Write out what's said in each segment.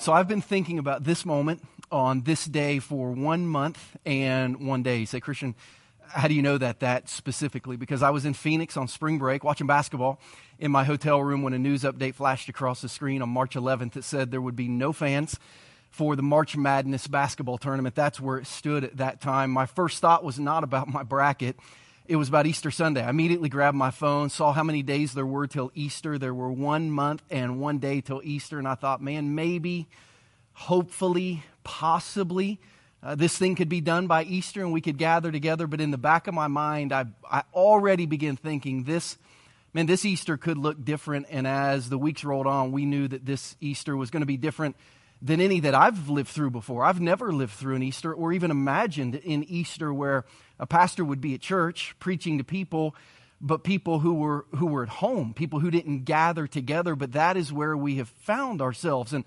So I've been thinking about this moment on this day for one month and one day. You say, Christian, how do you know that that specifically? Because I was in Phoenix on spring break watching basketball in my hotel room when a news update flashed across the screen on March 11th that said there would be no fans for the March Madness basketball tournament. That's where it stood at that time. My first thought was not about my bracket. It was about Easter Sunday. I immediately grabbed my phone, saw how many days there were till Easter. There were one month and one day till Easter, and I thought, man, maybe, hopefully, possibly, uh, this thing could be done by Easter and we could gather together. But in the back of my mind, I, I already began thinking this, man, this Easter could look different. And as the weeks rolled on, we knew that this Easter was going to be different than any that I've lived through before. I've never lived through an Easter or even imagined an Easter where a pastor would be at church preaching to people, but people who were, who were at home, people who didn't gather together. But that is where we have found ourselves. And,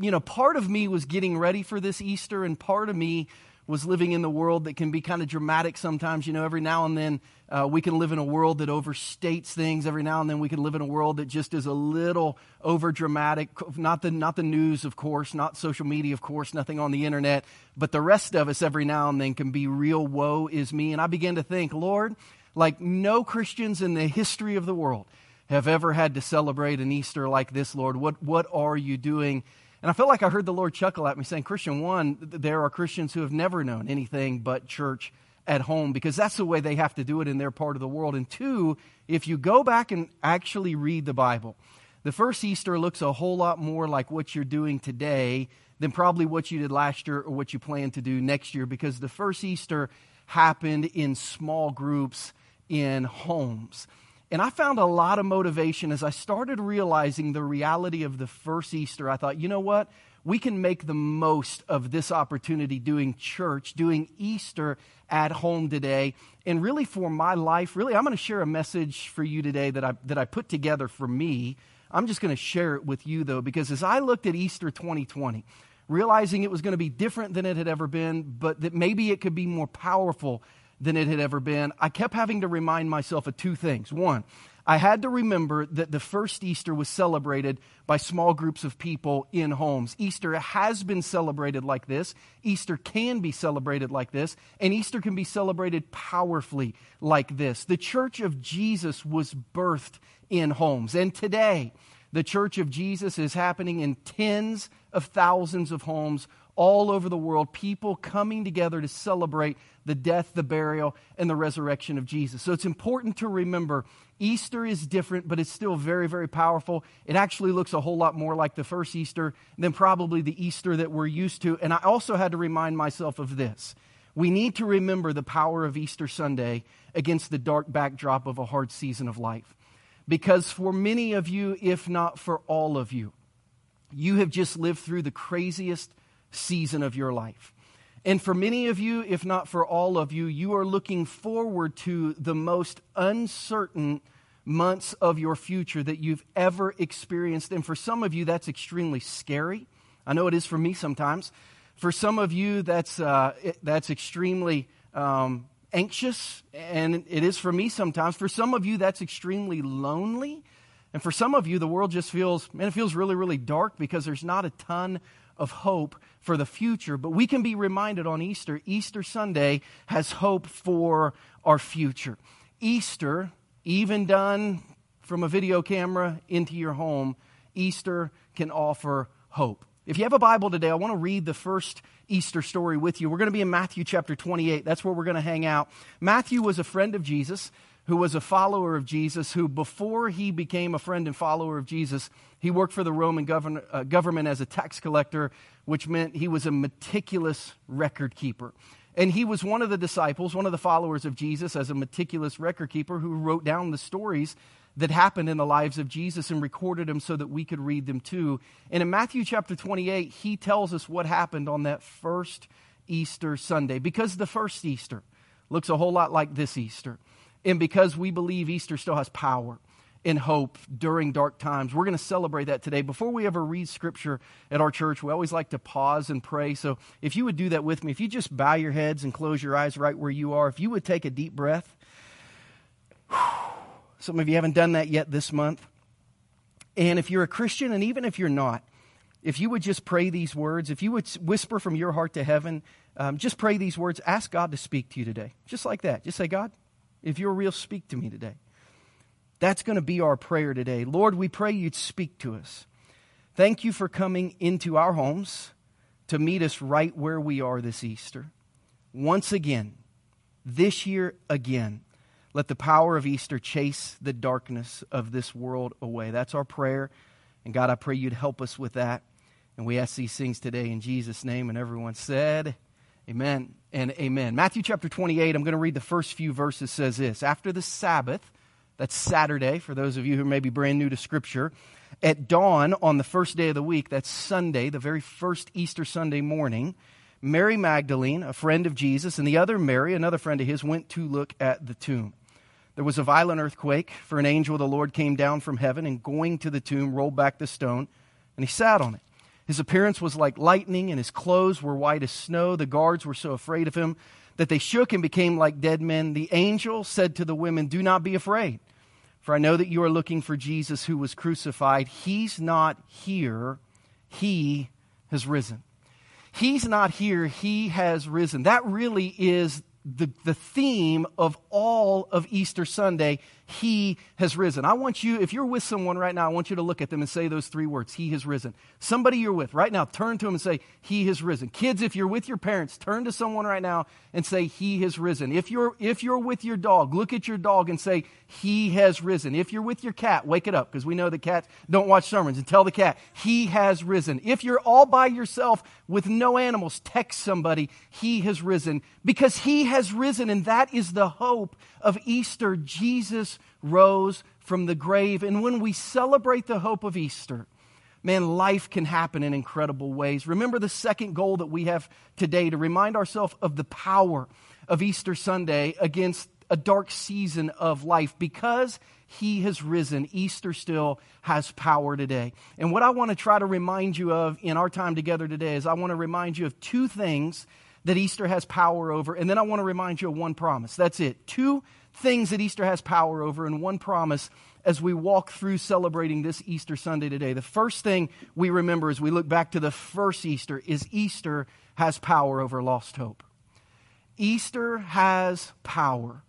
you know, part of me was getting ready for this Easter, and part of me was living in the world that can be kind of dramatic sometimes. You know, every now and then uh, we can live in a world that overstates things. Every now and then we can live in a world that just is a little over dramatic. Not the, not the news, of course, not social media, of course, nothing on the internet, but the rest of us every now and then can be real woe is me. And I began to think, Lord, like no Christians in the history of the world have ever had to celebrate an Easter like this, Lord. What, what are you doing? And I felt like I heard the Lord chuckle at me saying, Christian, one, there are Christians who have never known anything but church at home because that's the way they have to do it in their part of the world. And two, if you go back and actually read the Bible, the first Easter looks a whole lot more like what you're doing today than probably what you did last year or what you plan to do next year because the first Easter happened in small groups in homes. And I found a lot of motivation as I started realizing the reality of the first Easter. I thought, you know what? We can make the most of this opportunity doing church, doing Easter at home today. And really, for my life, really, I'm going to share a message for you today that I, that I put together for me. I'm just going to share it with you, though, because as I looked at Easter 2020, realizing it was going to be different than it had ever been, but that maybe it could be more powerful than it had ever been, I kept having to remind myself of two things. One, I had to remember that the first Easter was celebrated by small groups of people in homes. Easter has been celebrated like this. Easter can be celebrated like this. And Easter can be celebrated powerfully like this. The church of Jesus was birthed in homes. And today, the church of Jesus is happening in tens of thousands of homes all over the world, people coming together to celebrate the death, the burial, and the resurrection of Jesus. So it's important to remember Easter is different, but it's still very, very powerful. It actually looks a whole lot more like the first Easter than probably the Easter that we're used to. And I also had to remind myself of this. We need to remember the power of Easter Sunday against the dark backdrop of a hard season of life. Because for many of you, if not for all of you, you have just lived through the craziest season of your life. And for many of you, if not for all of you, you are looking forward to the most uncertain months of your future that you've ever experienced. And for some of you, that's extremely scary. I know it is for me sometimes. For some of you, that's, uh, that's extremely um, anxious, and it is for me sometimes. For some of you, that's extremely lonely. And for some of you, the world just feels, man, it feels really, really dark because there's not a ton of hope for the future. But we can be reminded on Easter, Easter Sunday has hope for our future. Easter, even done from a video camera into your home, Easter can offer hope. If you have a Bible today, I want to read the first Easter story with you. We're going to be in Matthew chapter 28. That's where we're going to hang out. Matthew was a friend of Jesus who was a follower of Jesus, who before he became a friend and follower of Jesus, he worked for the Roman govern- uh, government as a tax collector, which meant he was a meticulous record keeper. And he was one of the disciples, one of the followers of Jesus, as a meticulous record keeper who wrote down the stories that happened in the lives of Jesus and recorded them so that we could read them too. And in Matthew chapter 28, he tells us what happened on that first Easter Sunday, because the first Easter looks a whole lot like this Easter. And because we believe Easter still has power and hope during dark times, we're going to celebrate that today. Before we ever read scripture at our church, we always like to pause and pray. So if you would do that with me, if you just bow your heads and close your eyes right where you are, if you would take a deep breath. Some of you haven't done that yet this month. And if you're a Christian, and even if you're not, if you would just pray these words, if you would whisper from your heart to heaven, um, just pray these words, ask God to speak to you today. Just like that. Just say, God, if you're real, speak to me today. That's going to be our prayer today. Lord, we pray you'd speak to us. Thank you for coming into our homes to meet us right where we are this Easter. Once again, this year again, let the power of Easter chase the darkness of this world away. That's our prayer. And God, I pray you'd help us with that. And we ask these things today in Jesus' name. And everyone said, Amen and amen. Matthew chapter 28, I'm going to read the first few verses, says this After the Sabbath, that's Saturday, for those of you who may be brand new to Scripture, at dawn on the first day of the week, that's Sunday, the very first Easter Sunday morning, Mary Magdalene, a friend of Jesus, and the other Mary, another friend of his, went to look at the tomb. There was a violent earthquake, for an angel of the Lord came down from heaven and, going to the tomb, rolled back the stone, and he sat on it. His appearance was like lightning, and his clothes were white as snow. The guards were so afraid of him that they shook and became like dead men. The angel said to the women, Do not be afraid, for I know that you are looking for Jesus who was crucified. He's not here, he has risen. He's not here, he has risen. That really is the, the theme of all of Easter Sunday he has risen. I want you, if you're with someone right now, I want you to look at them and say those three words He has risen. Somebody you're with right now, turn to them and say, He has risen. Kids, if you're with your parents, turn to someone right now and say, He has risen. If you're, if you're with your dog, look at your dog and say, He has risen. If you're with your cat, wake it up because we know the cats don't watch sermons and tell the cat, He has risen. If you're all by yourself with no animals, text somebody, He has risen because He has risen and that is the hope of Easter. Jesus rose from the grave. And when we celebrate the hope of Easter, man, life can happen in incredible ways. Remember the second goal that we have today to remind ourselves of the power of Easter Sunday against a dark season of life because he has risen. Easter still has power today. And what I want to try to remind you of in our time together today is I want to remind you of two things that Easter has power over. And then I want to remind you of one promise. That's it. Two things that Easter has power over and one promise as we walk through celebrating this Easter Sunday today. The first thing we remember as we look back to the first Easter is Easter has power over lost hope. Easter has power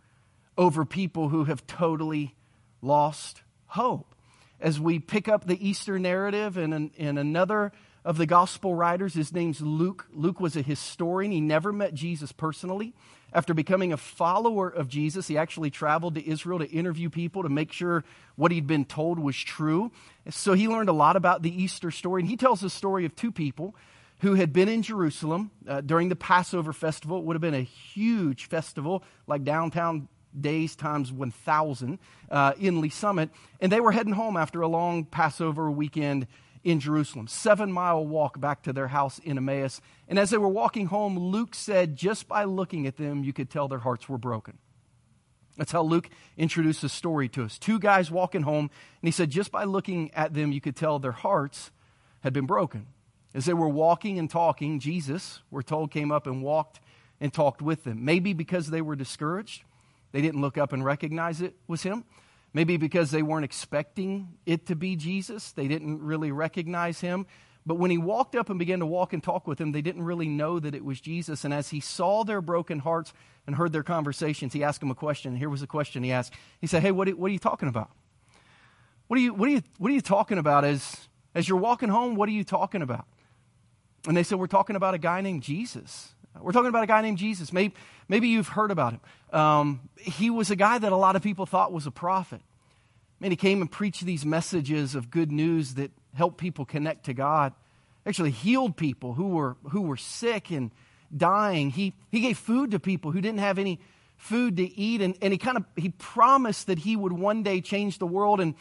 over people who have totally lost hope. As we pick up the Easter narrative in, in another of the gospel writers, his name's Luke. Luke was a historian. He never met Jesus personally. After becoming a follower of Jesus, he actually traveled to Israel to interview people to make sure what he'd been told was true. So he learned a lot about the Easter story. And he tells the story of two people who had been in Jerusalem uh, during the Passover festival. It would have been a huge festival, like downtown days times 1,000 uh, in Lee's Summit. And they were heading home after a long Passover weekend in Jerusalem, seven mile walk back to their house in Emmaus. And as they were walking home, Luke said, just by looking at them, you could tell their hearts were broken. That's how Luke introduced the story to us. Two guys walking home, and he said, just by looking at them, you could tell their hearts had been broken. As they were walking and talking, Jesus, we're told, came up and walked and talked with them. Maybe because they were discouraged, they didn't look up and recognize it was him. Maybe because they weren't expecting it to be Jesus, they didn't really recognize him. But when he walked up and began to walk and talk with them, they didn't really know that it was Jesus. And as he saw their broken hearts and heard their conversations, he asked them a question. Here was the question he asked. He said, Hey, what are, what are you talking about? What are you, what are you, what are you talking about as, as you're walking home? What are you talking about? And they said, We're talking about a guy named Jesus. We're talking about a guy named Jesus. Maybe, maybe you've heard about him. Um, he was a guy that a lot of people thought was a prophet. Man, he came and preached these messages of good news that helped people connect to God. Actually, healed people who were, who were sick and dying. He, he gave food to people who didn't have any food to eat. And, and he kind of he promised that he would one day change the world. And,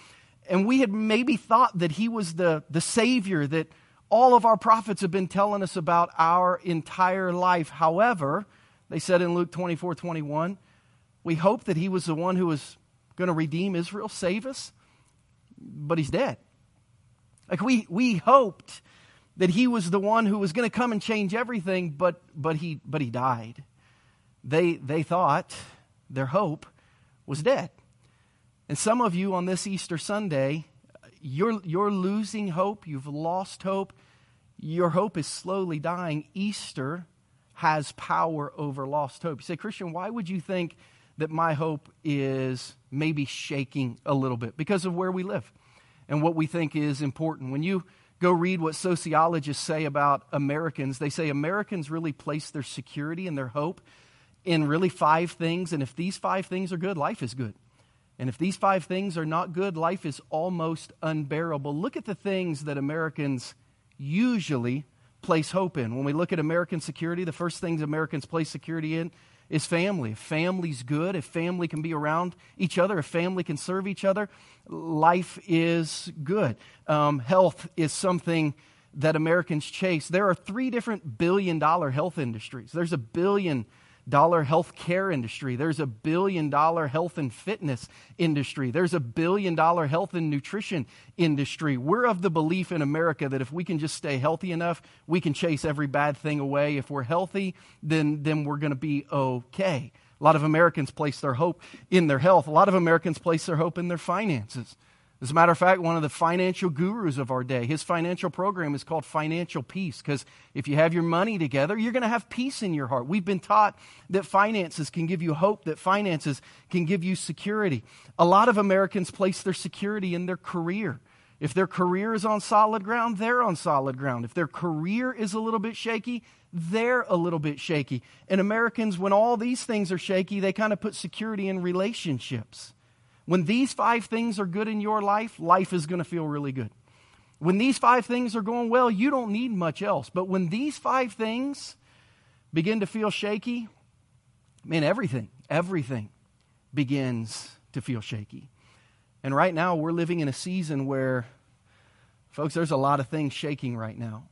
and we had maybe thought that he was the, the Savior that all of our prophets have been telling us about our entire life. However, they said in Luke 24 21, we hope that he was the one who was going to redeem Israel, save us, but he's dead. Like we, we hoped that he was the one who was going to come and change everything, but, but, he, but he died. They, they thought their hope was dead. And some of you on this Easter Sunday, you're, you're losing hope. You've lost hope your hope is slowly dying. Easter has power over lost hope. You say, Christian, why would you think that my hope is maybe shaking a little bit? Because of where we live and what we think is important. When you go read what sociologists say about Americans, they say Americans really place their security and their hope in really five things. And if these five things are good, life is good. And if these five things are not good, life is almost unbearable. Look at the things that Americans usually place hope in. When we look at American security, the first things Americans place security in is family. If family's good, if family can be around each other, if family can serve each other, life is good. Um, health is something that Americans chase. There are three different billion dollar health industries. There's a billion dollar health care industry. There's a billion dollar health and fitness industry. There's a billion dollar health and nutrition industry. We're of the belief in America that if we can just stay healthy enough, we can chase every bad thing away. If we're healthy, then, then we're going to be okay. A lot of Americans place their hope in their health. A lot of Americans place their hope in their finances. As a matter of fact, one of the financial gurus of our day, his financial program is called Financial Peace because if you have your money together, you're going to have peace in your heart. We've been taught that finances can give you hope, that finances can give you security. A lot of Americans place their security in their career. If their career is on solid ground, they're on solid ground. If their career is a little bit shaky, they're a little bit shaky. And Americans, when all these things are shaky, they kind of put security in relationships. When these five things are good in your life, life is going to feel really good. When these five things are going well, you don't need much else. But when these five things begin to feel shaky, man, everything, everything begins to feel shaky. And right now, we're living in a season where, folks, there's a lot of things shaking right now.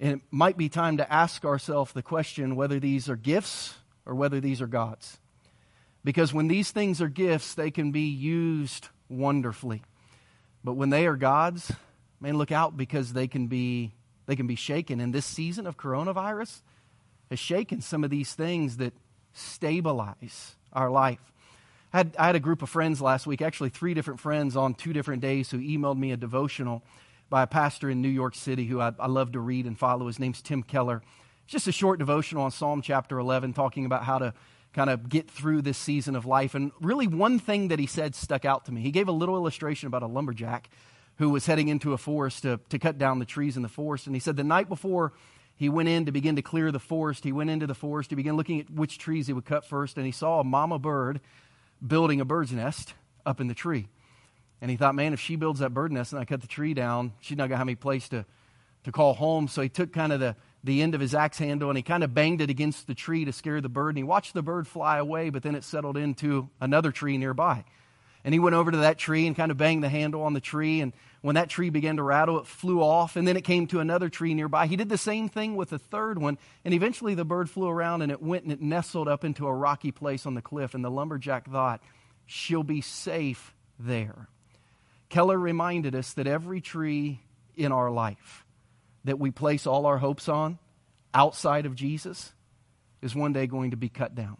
And it might be time to ask ourselves the question whether these are gifts or whether these are gods. Because when these things are gifts, they can be used wonderfully. But when they are gods, man, look out because they can be they can be shaken. And this season of coronavirus has shaken some of these things that stabilize our life. I had, I had a group of friends last week, actually three different friends on two different days, who emailed me a devotional by a pastor in New York City who I, I love to read and follow. His name's Tim Keller. It's just a short devotional on Psalm chapter 11, talking about how to kind of get through this season of life. And really, one thing that he said stuck out to me. He gave a little illustration about a lumberjack who was heading into a forest to, to cut down the trees in the forest. And he said the night before he went in to begin to clear the forest, he went into the forest, he began looking at which trees he would cut first, and he saw a mama bird building a bird's nest up in the tree. And he thought, man, if she builds that bird nest and I cut the tree down, she's not going to have any place to, to call home. So he took kind of the, the end of his axe handle and he kind of banged it against the tree to scare the bird. And he watched the bird fly away, but then it settled into another tree nearby. And he went over to that tree and kind of banged the handle on the tree. And when that tree began to rattle, it flew off. And then it came to another tree nearby. He did the same thing with the third one. And eventually the bird flew around and it went and it nestled up into a rocky place on the cliff. And the lumberjack thought, she'll be safe there. Keller reminded us that every tree in our life, that we place all our hopes on outside of Jesus is one day going to be cut down.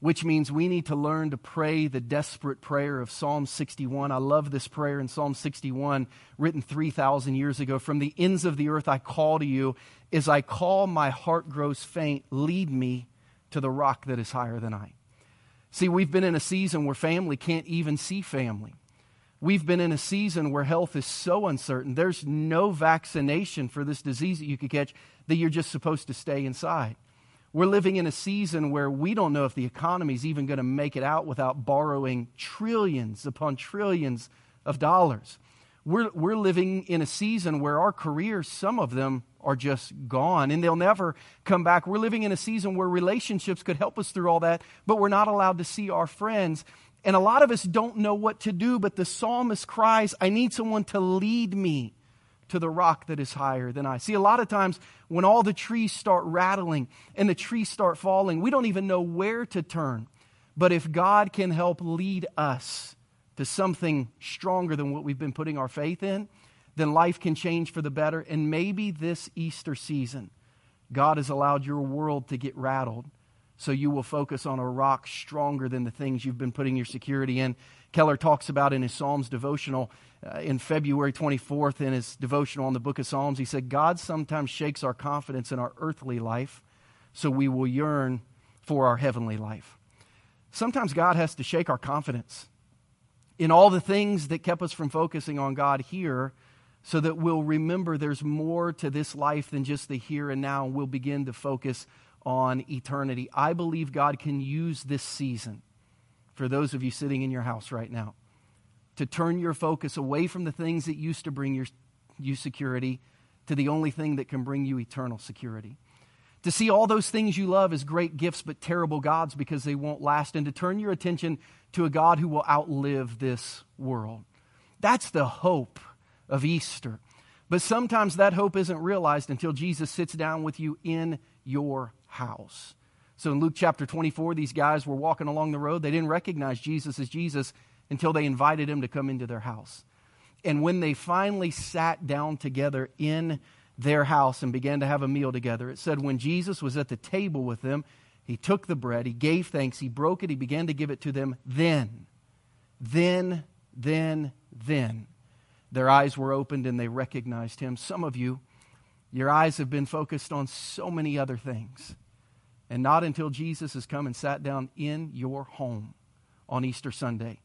Which means we need to learn to pray the desperate prayer of Psalm 61. I love this prayer in Psalm 61, written 3,000 years ago. From the ends of the earth I call to you. As I call, my heart grows faint. Lead me to the rock that is higher than I. See, we've been in a season where family can't even see family. We've been in a season where health is so uncertain. There's no vaccination for this disease that you could catch that you're just supposed to stay inside. We're living in a season where we don't know if the economy is even going to make it out without borrowing trillions upon trillions of dollars. We're, we're living in a season where our careers, some of them, are just gone and they'll never come back. We're living in a season where relationships could help us through all that, but we're not allowed to see our friends. And a lot of us don't know what to do, but the psalmist cries, I need someone to lead me to the rock that is higher than I. See, a lot of times when all the trees start rattling and the trees start falling, we don't even know where to turn. But if God can help lead us to something stronger than what we've been putting our faith in, then life can change for the better. And maybe this Easter season, God has allowed your world to get rattled so you will focus on a rock stronger than the things you've been putting your security in. Keller talks about in his Psalms devotional uh, in February 24th in his devotional on the book of Psalms. He said, God sometimes shakes our confidence in our earthly life so we will yearn for our heavenly life. Sometimes God has to shake our confidence in all the things that kept us from focusing on God here so that we'll remember there's more to this life than just the here and now. And we'll begin to focus on eternity. I believe God can use this season for those of you sitting in your house right now to turn your focus away from the things that used to bring your, you security to the only thing that can bring you eternal security. To see all those things you love as great gifts but terrible gods because they won't last, and to turn your attention to a God who will outlive this world. That's the hope of Easter. But sometimes that hope isn't realized until Jesus sits down with you in your house. So in Luke chapter 24, these guys were walking along the road. They didn't recognize Jesus as Jesus until they invited him to come into their house. And when they finally sat down together in their house and began to have a meal together, it said, when Jesus was at the table with them, he took the bread, he gave thanks, he broke it, he began to give it to them. Then, then, then, then, their eyes were opened and they recognized him. Some of you, your eyes have been focused on so many other things. And not until Jesus has come and sat down in your home on Easter Sunday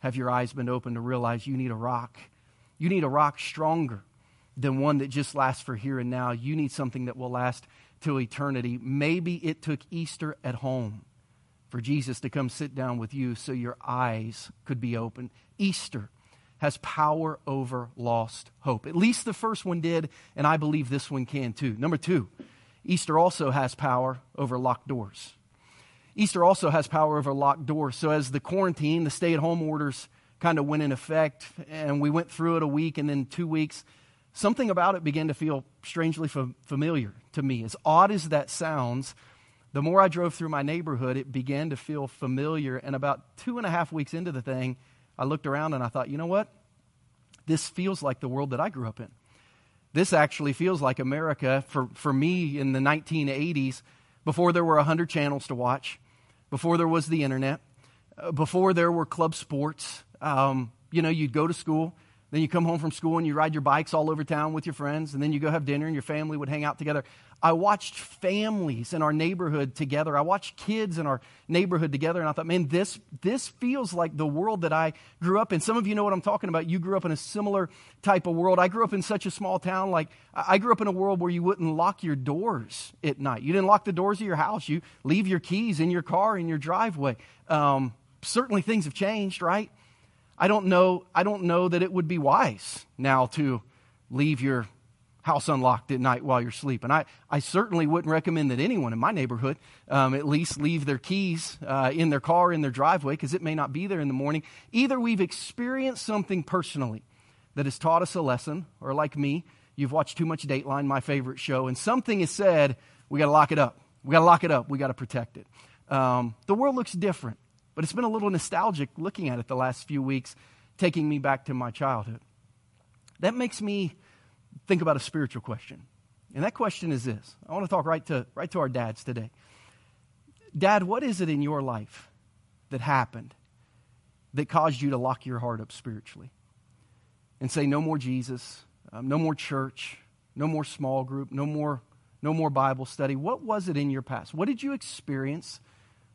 have your eyes been opened to realize you need a rock. You need a rock stronger than one that just lasts for here and now. You need something that will last till eternity. Maybe it took Easter at home for Jesus to come sit down with you so your eyes could be open. Easter has power over lost hope. At least the first one did, and I believe this one can too. Number two, Easter also has power over locked doors. Easter also has power over locked doors. So as the quarantine, the stay at home orders kind of went in effect, and we went through it a week and then two weeks, something about it began to feel strangely familiar to me. As odd as that sounds, the more I drove through my neighborhood, it began to feel familiar. And about two and a half weeks into the thing, I looked around and I thought, you know what? This feels like the world that I grew up in. This actually feels like America for, for me in the 1980s, before there were 100 channels to watch, before there was the internet, uh, before there were club sports. Um, you know, you'd go to school, then you come home from school and you ride your bikes all over town with your friends, and then you go have dinner and your family would hang out together. I watched families in our neighborhood together. I watched kids in our neighborhood together, and I thought, man, this, this feels like the world that I grew up in. Some of you know what I'm talking about. You grew up in a similar type of world. I grew up in such a small town. Like, I grew up in a world where you wouldn't lock your doors at night. You didn't lock the doors of your house. You leave your keys in your car in your driveway. Um, certainly things have changed, right? I don't know, I don't know that it would be wise now to leave your house unlocked at night while you're sleeping. I, I certainly wouldn't recommend that anyone in my neighborhood um, at least leave their keys uh, in their car in their driveway because it may not be there in the morning. Either we've experienced something personally that has taught us a lesson, or like me, you've watched too much Dateline, my favorite show, and something is said, we got to lock it up. We got to lock it up. We got to protect it. Um, the world looks different, but it's been a little nostalgic looking at it the last few weeks, taking me back to my childhood. That makes me think about a spiritual question. And that question is this I want to talk right to, right to our dads today. Dad, what is it in your life that happened that caused you to lock your heart up spiritually and say, no more Jesus, um, no more church, no more small group, no more, no more Bible study? What was it in your past? What did you experience?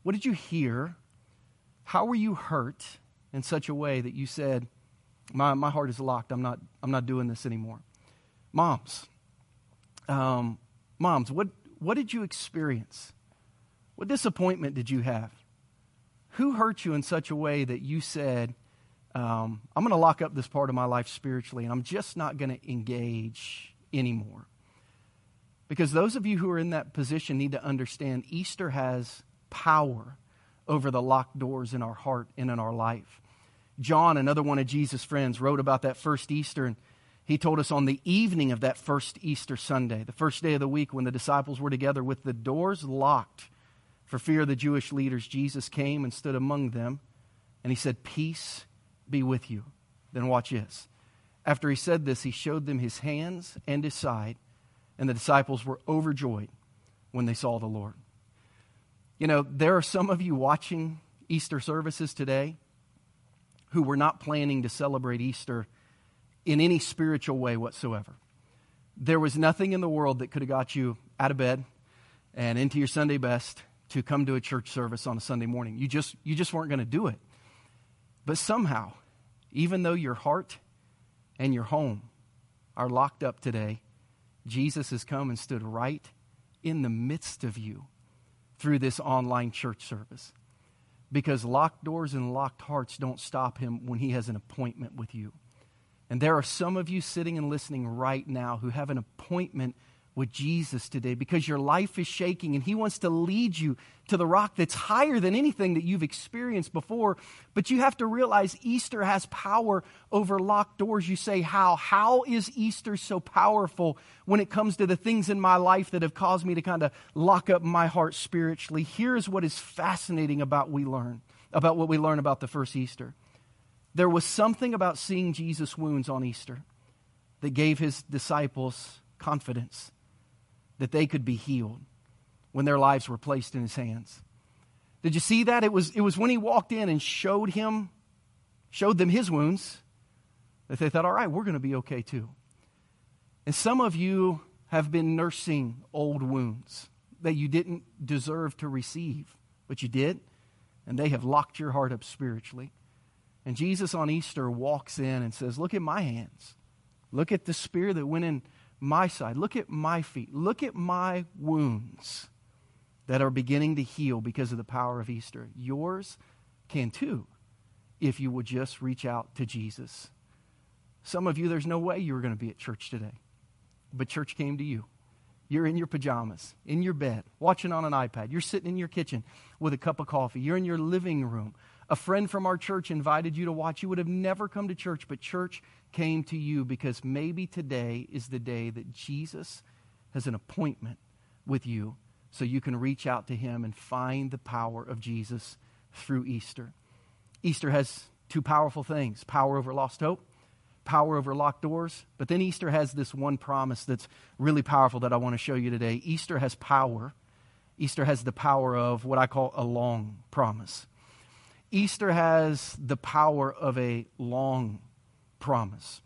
What did you hear? How were you hurt in such a way that you said, my, my heart is locked. I'm not, I'm not doing this anymore? Moms, um, moms, what, what did you experience? What disappointment did you have? Who hurt you in such a way that you said, um, I'm going to lock up this part of my life spiritually and I'm just not going to engage anymore? Because those of you who are in that position need to understand Easter has power over the locked doors in our heart and in our life. John, another one of Jesus' friends, wrote about that first Easter and he told us on the evening of that first Easter Sunday, the first day of the week when the disciples were together with the doors locked for fear of the Jewish leaders, Jesus came and stood among them and he said, Peace be with you. Then watch this. After he said this, he showed them his hands and his side, and the disciples were overjoyed when they saw the Lord. You know, there are some of you watching Easter services today who were not planning to celebrate Easter in any spiritual way whatsoever. There was nothing in the world that could have got you out of bed and into your Sunday best to come to a church service on a Sunday morning. You just, you just weren't going to do it. But somehow, even though your heart and your home are locked up today, Jesus has come and stood right in the midst of you through this online church service. Because locked doors and locked hearts don't stop him when he has an appointment with you. And there are some of you sitting and listening right now who have an appointment with Jesus today because your life is shaking and He wants to lead you to the rock that's higher than anything that you've experienced before. But you have to realize Easter has power over locked doors. You say, How? How is Easter so powerful when it comes to the things in my life that have caused me to kind of lock up my heart spiritually? Here's what is fascinating about we learn, about what we learn about the first Easter. There was something about seeing Jesus' wounds on Easter that gave his disciples confidence that they could be healed when their lives were placed in his hands. Did you see that? It was, it was when he walked in and showed him, showed them his wounds, that they thought, all right, we're going to be okay too. And some of you have been nursing old wounds that you didn't deserve to receive, but you did, and they have locked your heart up spiritually. And Jesus on Easter walks in and says, Look at my hands. Look at the spear that went in my side. Look at my feet. Look at my wounds that are beginning to heal because of the power of Easter. Yours can too if you will just reach out to Jesus. Some of you, there's no way you were going to be at church today, but church came to you. You're in your pajamas, in your bed, watching on an iPad. You're sitting in your kitchen with a cup of coffee. You're in your living room. A friend from our church invited you to watch. You would have never come to church, but church came to you because maybe today is the day that Jesus has an appointment with you so you can reach out to him and find the power of Jesus through Easter. Easter has two powerful things power over lost hope, power over locked doors. But then Easter has this one promise that's really powerful that I want to show you today. Easter has power. Easter has the power of what I call a long promise. Easter has the power of a long promise.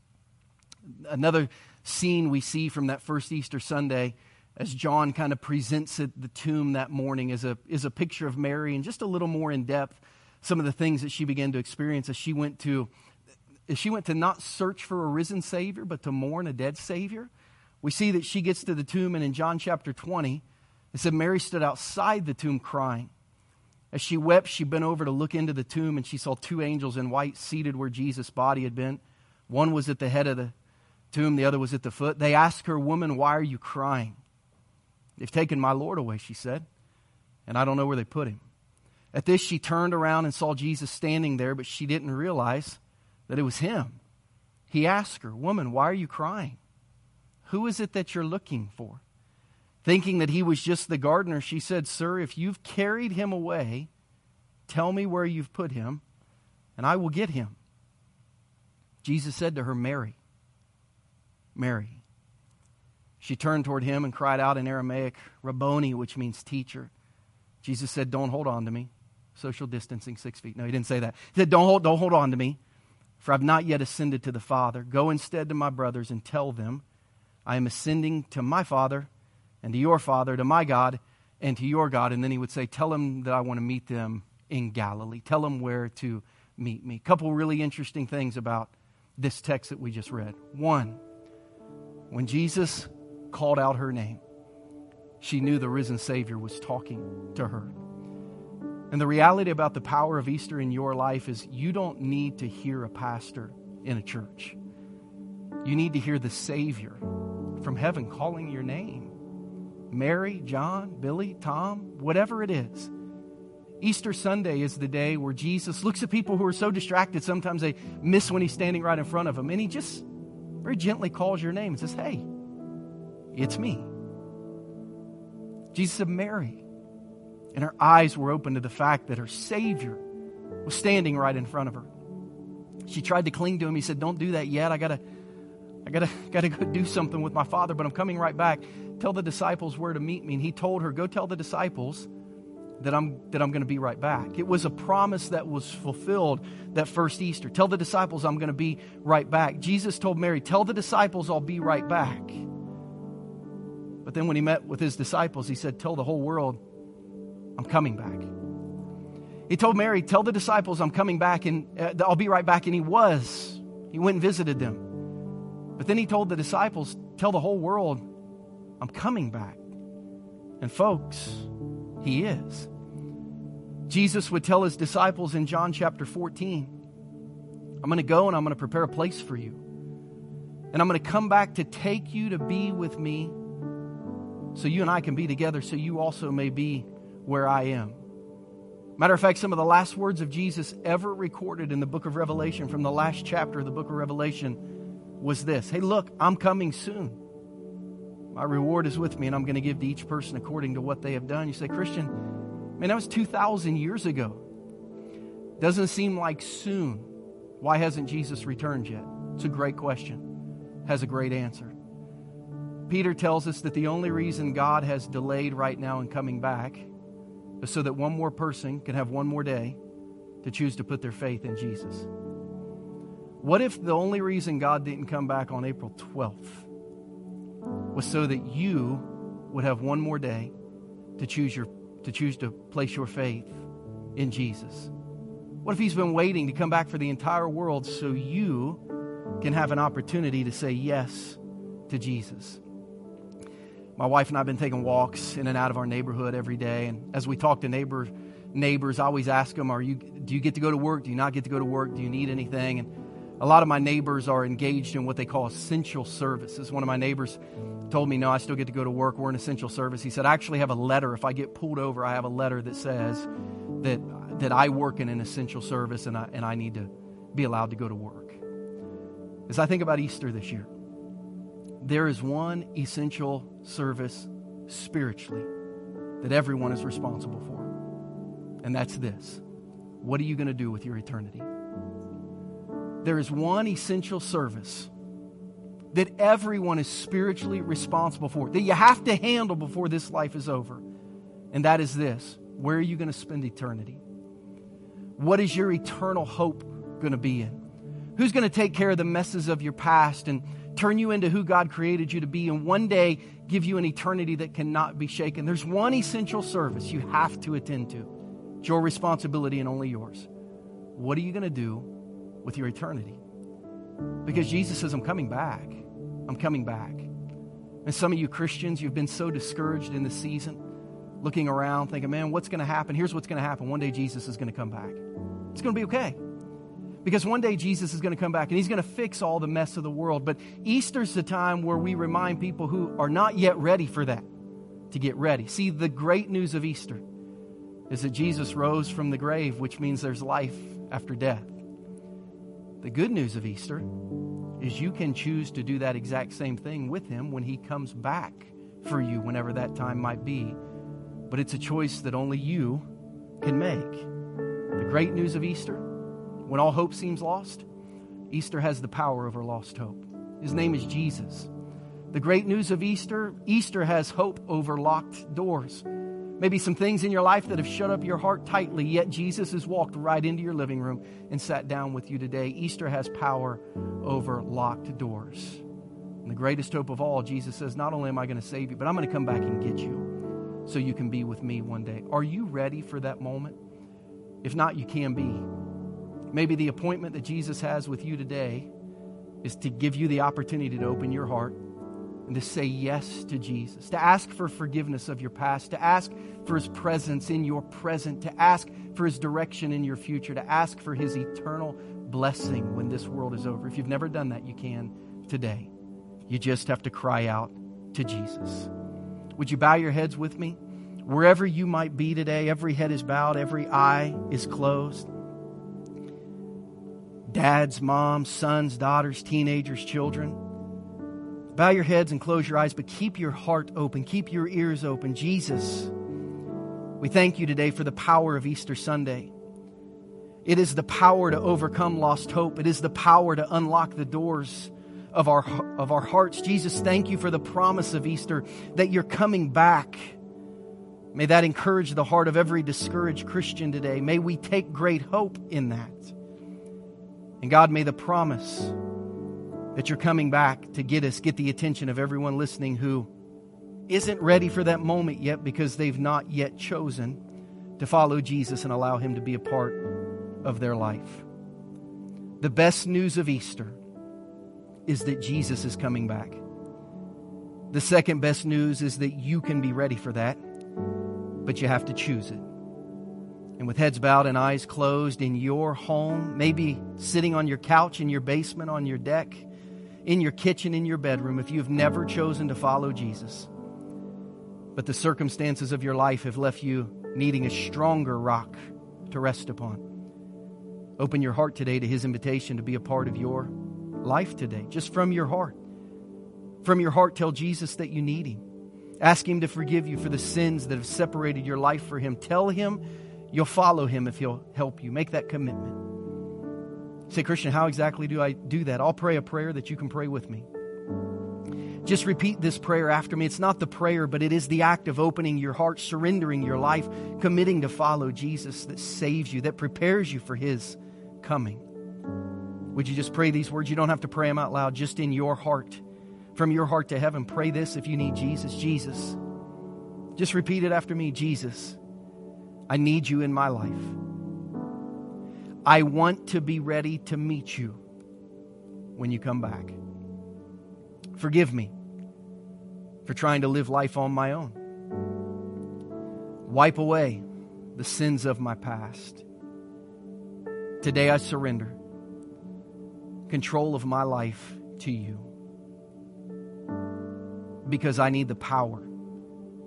Another scene we see from that first Easter Sunday as John kind of presents it, the tomb that morning is a, is a picture of Mary and just a little more in depth some of the things that she began to experience as she went to as she went to not search for a risen Savior, but to mourn a dead Savior. We see that she gets to the tomb, and in John chapter 20, it said Mary stood outside the tomb crying. As she wept, she bent over to look into the tomb, and she saw two angels in white seated where Jesus' body had been. One was at the head of the tomb, the other was at the foot. They asked her, Woman, why are you crying? They've taken my Lord away, she said, and I don't know where they put him. At this, she turned around and saw Jesus standing there, but she didn't realize that it was him. He asked her, Woman, why are you crying? Who is it that you're looking for? Thinking that he was just the gardener, she said, Sir, if you've carried him away, tell me where you've put him, and I will get him. Jesus said to her, Mary. Mary. She turned toward him and cried out in Aramaic, Rabboni, which means teacher. Jesus said, Don't hold on to me. Social distancing, six feet. No, he didn't say that. He said, Don't hold, don't hold on to me, for I've not yet ascended to the Father. Go instead to my brothers and tell them, I am ascending to my Father and to your Father, to my God and to your God. And then he would say, Tell them that I want to meet them in Galilee. Tell them where to meet me. A couple really interesting things about this text that we just read. One, when Jesus called out her name, she knew the risen Savior was talking to her. And the reality about the power of Easter in your life is you don't need to hear a pastor in a church. You need to hear the Savior from heaven calling your name. Mary, John, Billy, Tom, whatever it is. Easter Sunday is the day where Jesus looks at people who are so distracted, sometimes they miss when he's standing right in front of them. And he just very gently calls your name and says, Hey, it's me. Jesus said, Mary. And her eyes were open to the fact that her Savior was standing right in front of her. She tried to cling to him. He said, Don't do that yet. I gotta, I gotta, gotta go do something with my father, but I'm coming right back. Tell the disciples where to meet me. And he told her, Go tell the disciples that I'm, that I'm going to be right back. It was a promise that was fulfilled that first Easter. Tell the disciples I'm going to be right back. Jesus told Mary, Tell the disciples I'll be right back. But then when he met with his disciples, he said, Tell the whole world I'm coming back. He told Mary, Tell the disciples I'm coming back and uh, I'll be right back. And he was. He went and visited them. But then he told the disciples, Tell the whole world I'm coming back. And folks, he is. Jesus would tell his disciples in John chapter 14, I'm going to go and I'm going to prepare a place for you. And I'm going to come back to take you to be with me so you and I can be together, so you also may be where I am. Matter of fact, some of the last words of Jesus ever recorded in the book of Revelation, from the last chapter of the book of Revelation, was this Hey, look, I'm coming soon. My reward is with me, and I'm going to give to each person according to what they have done. You say, Christian, man, that was 2,000 years ago. Doesn't seem like soon. Why hasn't Jesus returned yet? It's a great question. Has a great answer. Peter tells us that the only reason God has delayed right now in coming back is so that one more person can have one more day to choose to put their faith in Jesus. What if the only reason God didn't come back on April 12th was so that you would have one more day to choose, your, to choose to place your faith in Jesus? What if He's been waiting to come back for the entire world so you can have an opportunity to say yes to Jesus? My wife and I have been taking walks in and out of our neighborhood every day, and as we talk to neighbor, neighbors, I always ask them, "Are you? Do you get to go to work? Do you not get to go to work? Do you need anything?" And a lot of my neighbors are engaged in what they call essential services. One of my neighbors told me, No, I still get to go to work. We're an essential service. He said, I actually have a letter. If I get pulled over, I have a letter that says that, that I work in an essential service and I, and I need to be allowed to go to work. As I think about Easter this year, there is one essential service spiritually that everyone is responsible for, and that's this. What are you going to do with your eternity? There is one essential service that everyone is spiritually responsible for, that you have to handle before this life is over. And that is this where are you going to spend eternity? What is your eternal hope going to be in? Who's going to take care of the messes of your past and turn you into who God created you to be and one day give you an eternity that cannot be shaken? There's one essential service you have to attend to. It's your responsibility and only yours. What are you going to do with your eternity. Because Jesus says, I'm coming back. I'm coming back. And some of you Christians, you've been so discouraged in this season, looking around, thinking, man, what's going to happen? Here's what's going to happen. One day Jesus is going to come back. It's going to be okay. Because one day Jesus is going to come back and he's going to fix all the mess of the world. But Easter's the time where we remind people who are not yet ready for that to get ready. See, the great news of Easter is that Jesus rose from the grave, which means there's life after death. The good news of Easter is you can choose to do that exact same thing with Him when He comes back for you, whenever that time might be. But it's a choice that only you can make. The great news of Easter, when all hope seems lost, Easter has the power over lost hope. His name is Jesus. The great news of Easter, Easter has hope over locked doors. Maybe some things in your life that have shut up your heart tightly, yet Jesus has walked right into your living room and sat down with you today. Easter has power over locked doors. And the greatest hope of all, Jesus says, Not only am I going to save you, but I'm going to come back and get you so you can be with me one day. Are you ready for that moment? If not, you can be. Maybe the appointment that Jesus has with you today is to give you the opportunity to open your heart and to say yes to Jesus, to ask for forgiveness of your past, to ask for his presence in your present, to ask for his direction in your future, to ask for his eternal blessing when this world is over. If you've never done that, you can today. You just have to cry out to Jesus. Would you bow your heads with me? Wherever you might be today, every head is bowed, every eye is closed. Dads, moms, sons, daughters, teenagers, children Bow your heads and close your eyes, but keep your heart open, keep your ears open. Jesus, we thank you today for the power of Easter Sunday. It is the power to overcome lost hope. It is the power to unlock the doors of our, of our hearts. Jesus, thank you for the promise of Easter that you're coming back May that encourage the heart of every discouraged Christian today. May we take great hope in that. And God, may the promise that you're coming back to get us, get the attention of everyone listening who isn't ready for that moment yet because they've not yet chosen to follow Jesus and allow Him to be a part of their life. The best news of Easter is that Jesus is coming back. The second best news is that you can be ready for that, but you have to choose it. And with heads bowed and eyes closed in your home, maybe sitting on your couch in your basement, on your deck, in your kitchen, in your bedroom, if you've never chosen to follow Jesus, but the circumstances of your life have left you needing a stronger rock to rest upon. Open your heart today to His invitation to be a part of your life today, just from your heart. From your heart, tell Jesus that you need Him. Ask Him to forgive you for the sins that have separated your life for Him. Tell Him you'll follow Him if He'll help you. Make that commitment. Say, Christian, how exactly do I do that? I'll pray a prayer that you can pray with me. Just repeat this prayer after me. It's not the prayer, but it is the act of opening your heart, surrendering your life, committing to follow Jesus that saves you, that prepares you for His coming. Would you just pray these words? You don't have to pray them out loud, just in your heart. From your heart to heaven, pray this if you need Jesus. Jesus. Just repeat it after me Jesus, I need you in my life. I want to be ready to meet you when you come back. Forgive me for trying to live life on my own. Wipe away the sins of my past. Today I surrender control of my life to you because I need the power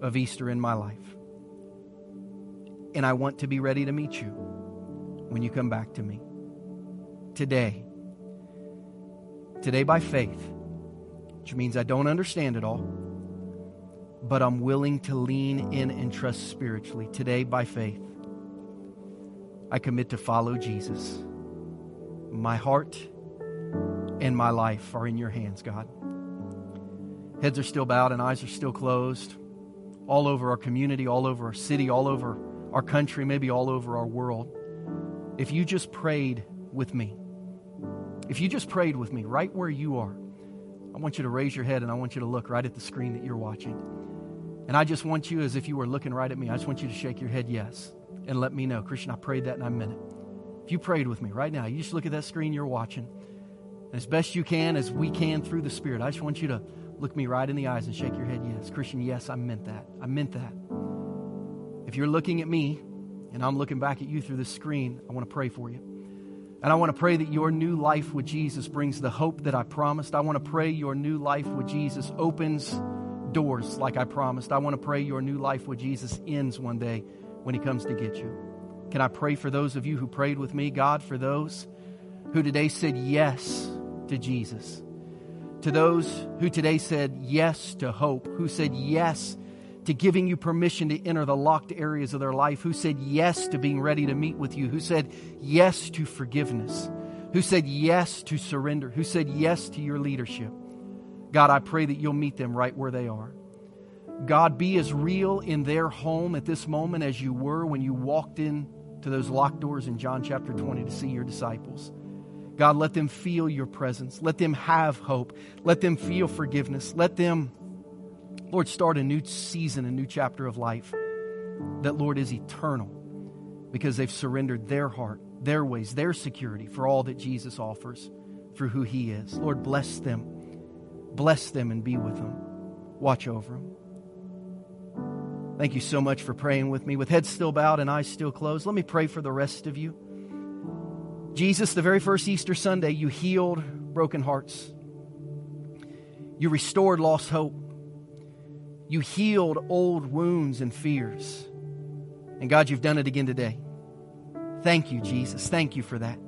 of Easter in my life. And I want to be ready to meet you when you come back to me. Today, today by faith, which means I don't understand it all, but I'm willing to lean in and trust spiritually. Today, by faith, I commit to follow Jesus. My heart and my life are in your hands, God. Heads are still bowed and eyes are still closed. All over our community, all over our city, all over our country, maybe all over our world. If you just prayed with me, if you just prayed with me right where you are, I want you to raise your head and I want you to look right at the screen that you're watching. And I just want you, as if you were looking right at me, I just want you to shake your head yes and let me know. Christian, I prayed that and I meant it. If you prayed with me right now, you just look at that screen you're watching. And as best you can, as we can through the Spirit, I just want you to look me right in the eyes and shake your head yes. Christian, yes, I meant that. I meant that. If you're looking at me and I'm looking back at you through the screen, I want to pray for you. And I want to pray that your new life with Jesus brings the hope that I promised. I want to pray your new life with Jesus opens doors like I promised. I want to pray your new life with Jesus ends one day when he comes to get you. Can I pray for those of you who prayed with me? God, for those who today said yes to Jesus. To those who today said yes to hope, who said yes to giving you permission to enter the locked areas of their life, who said yes to being ready to meet with you, who said yes to forgiveness, who said yes to surrender, who said yes to your leadership. God, I pray that you'll meet them right where they are. God, be as real in their home at this moment as you were when you walked in to those locked doors in John chapter 20 to see your disciples. God, let them feel your presence. Let them have hope. Let them feel forgiveness. Let them Lord, start a new season, a new chapter of life that, Lord, is eternal because they've surrendered their heart, their ways, their security for all that Jesus offers through who He is. Lord, bless them. Bless them and be with them. Watch over them. Thank you so much for praying with me. With heads still bowed and eyes still closed, let me pray for the rest of you. Jesus, the very first Easter Sunday, you healed broken hearts. You restored lost hope. You healed old wounds and fears. And God, you've done it again today. Thank you, Jesus. Thank you for that.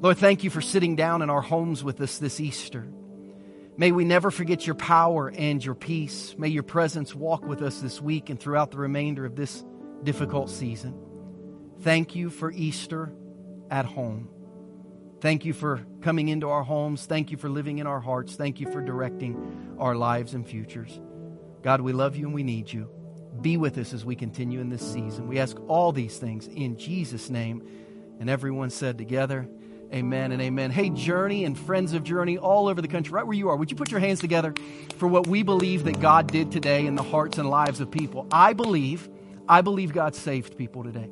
Lord, thank you for sitting down in our homes with us this Easter. May we never forget your power and your peace. May your presence walk with us this week and throughout the remainder of this difficult season. Thank you for Easter at home. Thank you for coming into our homes. Thank you for living in our hearts. Thank you for directing our lives and futures. God, we love you and we need you. Be with us as we continue in this season. We ask all these things in Jesus' name. And everyone said together, Amen and amen. Hey, Journey and friends of Journey all over the country, right where you are, would you put your hands together for what we believe that God did today in the hearts and lives of people? I believe, I believe God saved people today.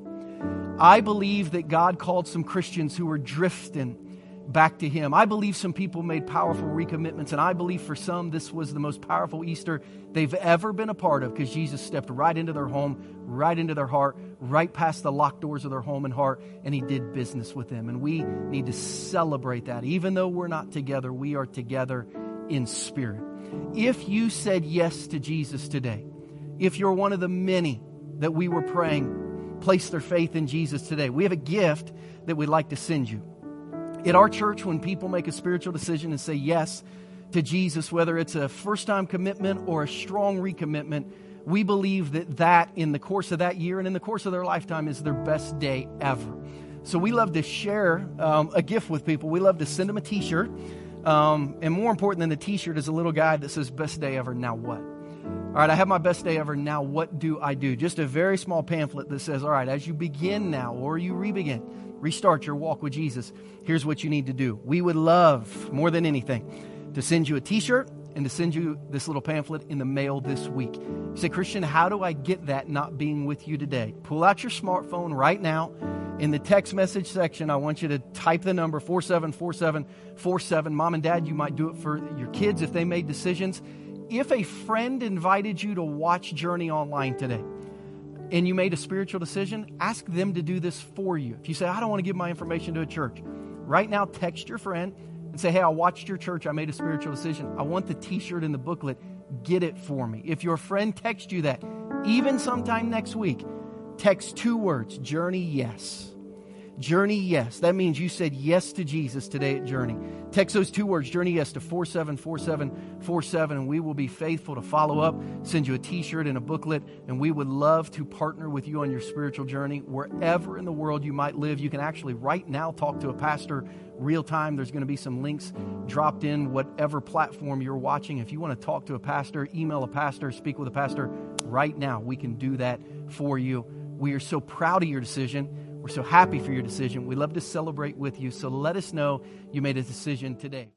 I believe that God called some Christians who were drifting back to Him. I believe some people made powerful recommitments, and I believe for some this was the most powerful Easter they've ever been a part of because Jesus stepped right into their home, right into their heart, right past the locked doors of their home and heart, and He did business with them. And we need to celebrate that. Even though we're not together, we are together in spirit. If you said yes to Jesus today, if you're one of the many that we were praying, place their faith in Jesus today, we have a gift that we'd like to send you. At our church, when people make a spiritual decision and say yes to Jesus, whether it's a first time commitment or a strong recommitment, we believe that that in the course of that year and in the course of their lifetime is their best day ever. So we love to share um, a gift with people. We love to send them a t shirt. Um, and more important than the t shirt is a little guide that says, Best day ever, now what? All right, I have my best day ever. Now, what do I do? Just a very small pamphlet that says, All right, as you begin now or you re-begin, restart your walk with Jesus, here's what you need to do. We would love, more than anything, to send you a t shirt and to send you this little pamphlet in the mail this week. You say, Christian, how do I get that not being with you today? Pull out your smartphone right now. In the text message section, I want you to type the number 474747. Mom and dad, you might do it for your kids if they made decisions. If a friend invited you to watch Journey online today, and you made a spiritual decision, ask them to do this for you. If you say, I don't want to give my information to a church, right now text your friend and say, Hey, I watched your church. I made a spiritual decision. I want the t shirt and the booklet. Get it for me. If your friend texts you that, even sometime next week, text two words Journey Yes. Journey Yes. That means you said yes to Jesus today at Journey. Text those two words, Journey Yes, to 474747, and we will be faithful to follow up, send you a t shirt and a booklet, and we would love to partner with you on your spiritual journey wherever in the world you might live. You can actually right now talk to a pastor real time. There's going to be some links dropped in whatever platform you're watching. If you want to talk to a pastor, email a pastor, speak with a pastor right now, we can do that for you. We are so proud of your decision. We're so happy for your decision. We love to celebrate with you. So let us know you made a decision today.